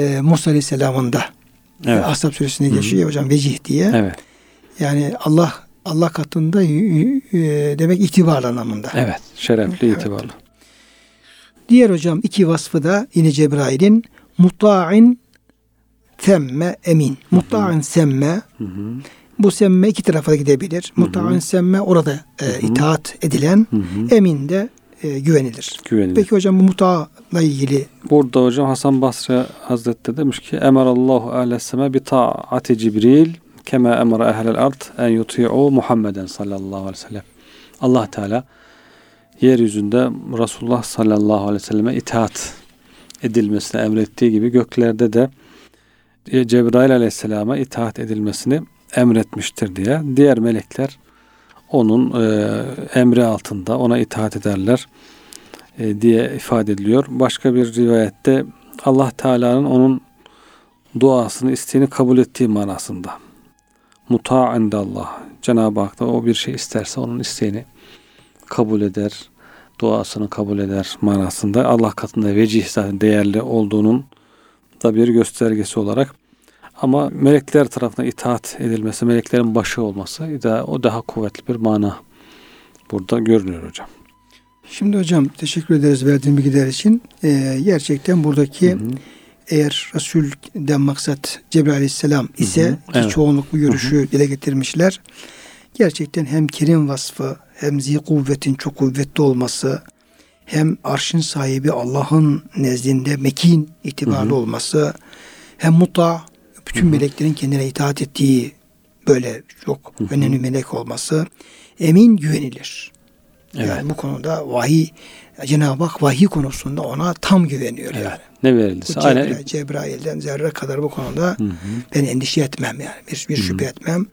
Ee, Musa Aleyhisselam'ın da. Evet. Ashab suresinde geçiyor hocam. Vecih diye. Evet. Yani Allah Allah katında e, demek itibar anlamında. Evet. Şerefli, Evet. itibarlı. Diğer hocam iki vasfı da yine Cebrail'in muta'in semme emin. Muta'in semme Hı hı. bu semme iki tarafa gidebilir. Muta'in semme orada e, itaat edilen Hı hı. emin de e, güvenilir. Güvenilir. Peki hocam bu muta'la ilgili Burada hocam Hasan Basri Hazretleri demiş ki Emarallahu ahleseme bi taati Cibril kema emara ehlel ard en yuti'u Muhammeden sallallahu aleyhi ve sellem. Allah Teala yeryüzünde Resulullah sallallahu aleyhi ve selleme itaat edilmesini emrettiği gibi göklerde de Cebrail aleyhisselama itaat edilmesini emretmiştir diye. Diğer melekler onun e, emri altında ona itaat ederler e, diye ifade ediliyor. Başka bir rivayette Allah Teala'nın onun duasını, isteğini kabul ettiği manasında. Muta Allah. Cenab-ı Hak da o bir şey isterse onun isteğini kabul eder, duasını kabul eder manasında. Allah katında vecih zaten değerli olduğunun da bir göstergesi olarak. Ama melekler tarafından itaat edilmesi, meleklerin başı olması da o daha kuvvetli bir mana burada görünüyor hocam. Şimdi hocam teşekkür ederiz verdiğin bilgiler için. Ee, gerçekten buradaki Hı hı. eğer Resul'den maksat Cebrail Aleyhisselam ise Hı hı, ki evet. çoğunluk bu görüşü dile getirmişler. Gerçekten hem kerim vasfı hem zi kuvvetin çok kuvvetli olması hem arşın sahibi Allah'ın nezdinde mekin itibarlı Hı hı. olması hem muta bütün meleklerin kendine itaat ettiği böyle çok önemli melek olması emin güvenilir. Evet. Yani bu konuda vahiy Cenab-ı Hak vahiy konusunda ona tam güveniyor Evet. yani. Ne Bu verildiyse Cebrail, aynen. Cebrail'den zerre kadar bu konuda Hı hı. ben endişe etmem yani. Bir, bir Hı hı. şüphe etmem.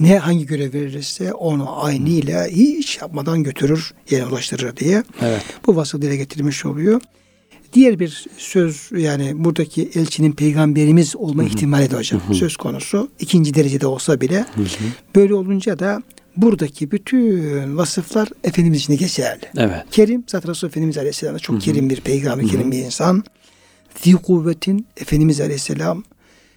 Ne hangi görev verilirse onu aynıyla hiç yapmadan götürür, yerine ulaştırır diye Evet. bu vasfı dile getirmiş oluyor. Diğer bir söz yani buradaki elçinin peygamberimiz olma Hı hı. ihtimali de hocam Hı hı. söz konusu. ikinci derecede olsa bile Hı hı. böyle olunca da buradaki bütün vasıflar Efendimiz için geçerli. Evet. Kerim zaten Resulullah Efendimiz Aleyhisselam çok Hı hı. kerim bir peygamber, Hı hı. kerim bir insan. Zi kuvvetin Efendimiz Aleyhisselam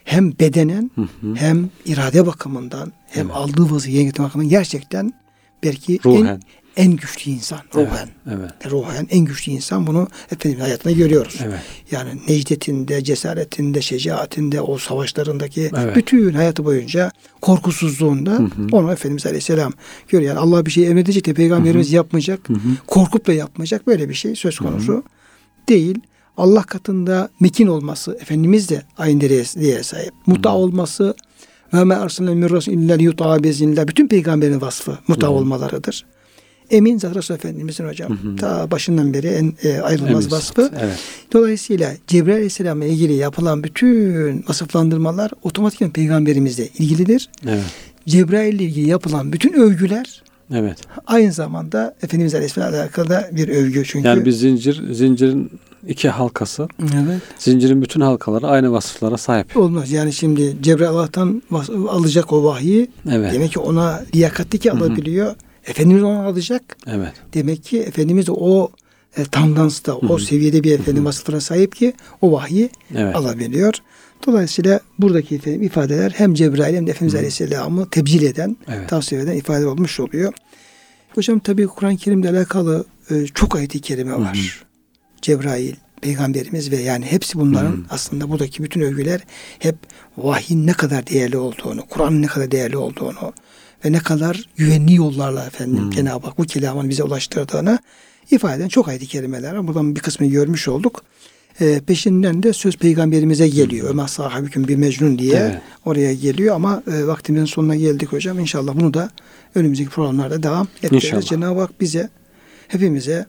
hem bedenen Hı hı. hem irade bakımından hem Evet. aldığı yönetim bakımından gerçekten belki en, Ruhen. en güçlü insan. Ruhen. Evet. Ruhen en güçlü insan bunu Efendimiz hayatında görüyoruz. Evet. Yani necdetinde, cesaretinde, şecaatinde, o savaşlarındaki Evet. bütün hayatı boyunca korkusuzluğunda Hı hı. onu Efendimiz Aleyhisselam görüyor. Yani Allah bir şey emredecek de peygamberimiz yapmayacak. Hı hı. Korkup da yapmayacak böyle bir şey söz konusu değil. Allah katında mekin olması, Efendimiz de aynı dereceye sahip. Muta olması ve me arsalna min rasul illa. Bütün peygamberin vasfı muta Hı hı. olmalarıdır. Emin zaten Resul Efendimizin hocam. Hı hı. Ta başından beri en e, ayrılmaz Emin vasfı. Evet. Dolayısıyla Cebrail Aleyhisselam'la ilgili yapılan bütün vasıflandırmalar otomatikman peygamberimizle ilgilidir. Evet. Cebrail ile ilgili yapılan bütün övgüler Evet. aynı zamanda Efendimiz Aleyhisselam'la alakalı da bir övgü. Çünkü Yani bir zincir, zincirin iki halkası. evet. Zincirin bütün halkaları aynı vasıflara sahip. Olmaz. Yani şimdi Cebrail Allah'tan alacak o vahyi Evet. demek ki ona liyakatli ki Hı hı. Efendimiz onu alacak. Evet. Demek ki Efendimiz de o e, tandansta, o seviyede bir efendim vasıflara sahip ki o vahyi Evet. alabiliyor. Dolayısıyla buradaki efendim ifadeler hem Cebrail hem de Efendimiz Aleyhisselam'ı tebcil eden, Evet. tavsiye eden ifade olmuş oluyor. Hocam tabii Kur'an-ı Kerim'le alakalı e, çok ayet-i kerime var. Cebrail, Peygamberimiz ve yani hepsi bunların aslında buradaki bütün övgüler hep vahyin ne kadar değerli olduğunu, Kur'an'ın ne kadar değerli olduğunu ve ne kadar güvenli yollarla efendim Cenab-ı Hak bu kelamın bize ulaştırdığını ifade eden çok ayet-i kerimeler var. Buradan bir kısmını görmüş olduk. E, peşinden de söz peygamberimize geliyor. Ömer sahabüküm bir mecnun diye Evet. oraya geliyor ama e, vaktimizin sonuna geldik hocam. İnşallah bunu da önümüzdeki programlarda devam edeceğiz. Cenab-ı Hak bize hepimize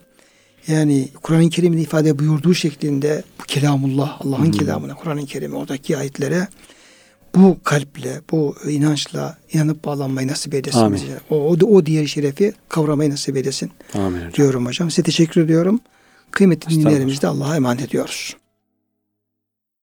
yani Kur'an-ı Kerim'in ifade buyurduğu şeklinde bu kelamullah, Allah'ın kelamına, Kur'an-ı Kerim'e, oradaki ayetlere bu kalple, bu inançla inanıp bağlanmayı nasip eylesin Amin. bize. O, o, o diğer şerefi kavramayı nasip eylesin Amin hocam. diyorum hocam. Size teşekkür ediyorum. Kıymetli dinleyenlerimizi de Allah'a emanet ediyoruz.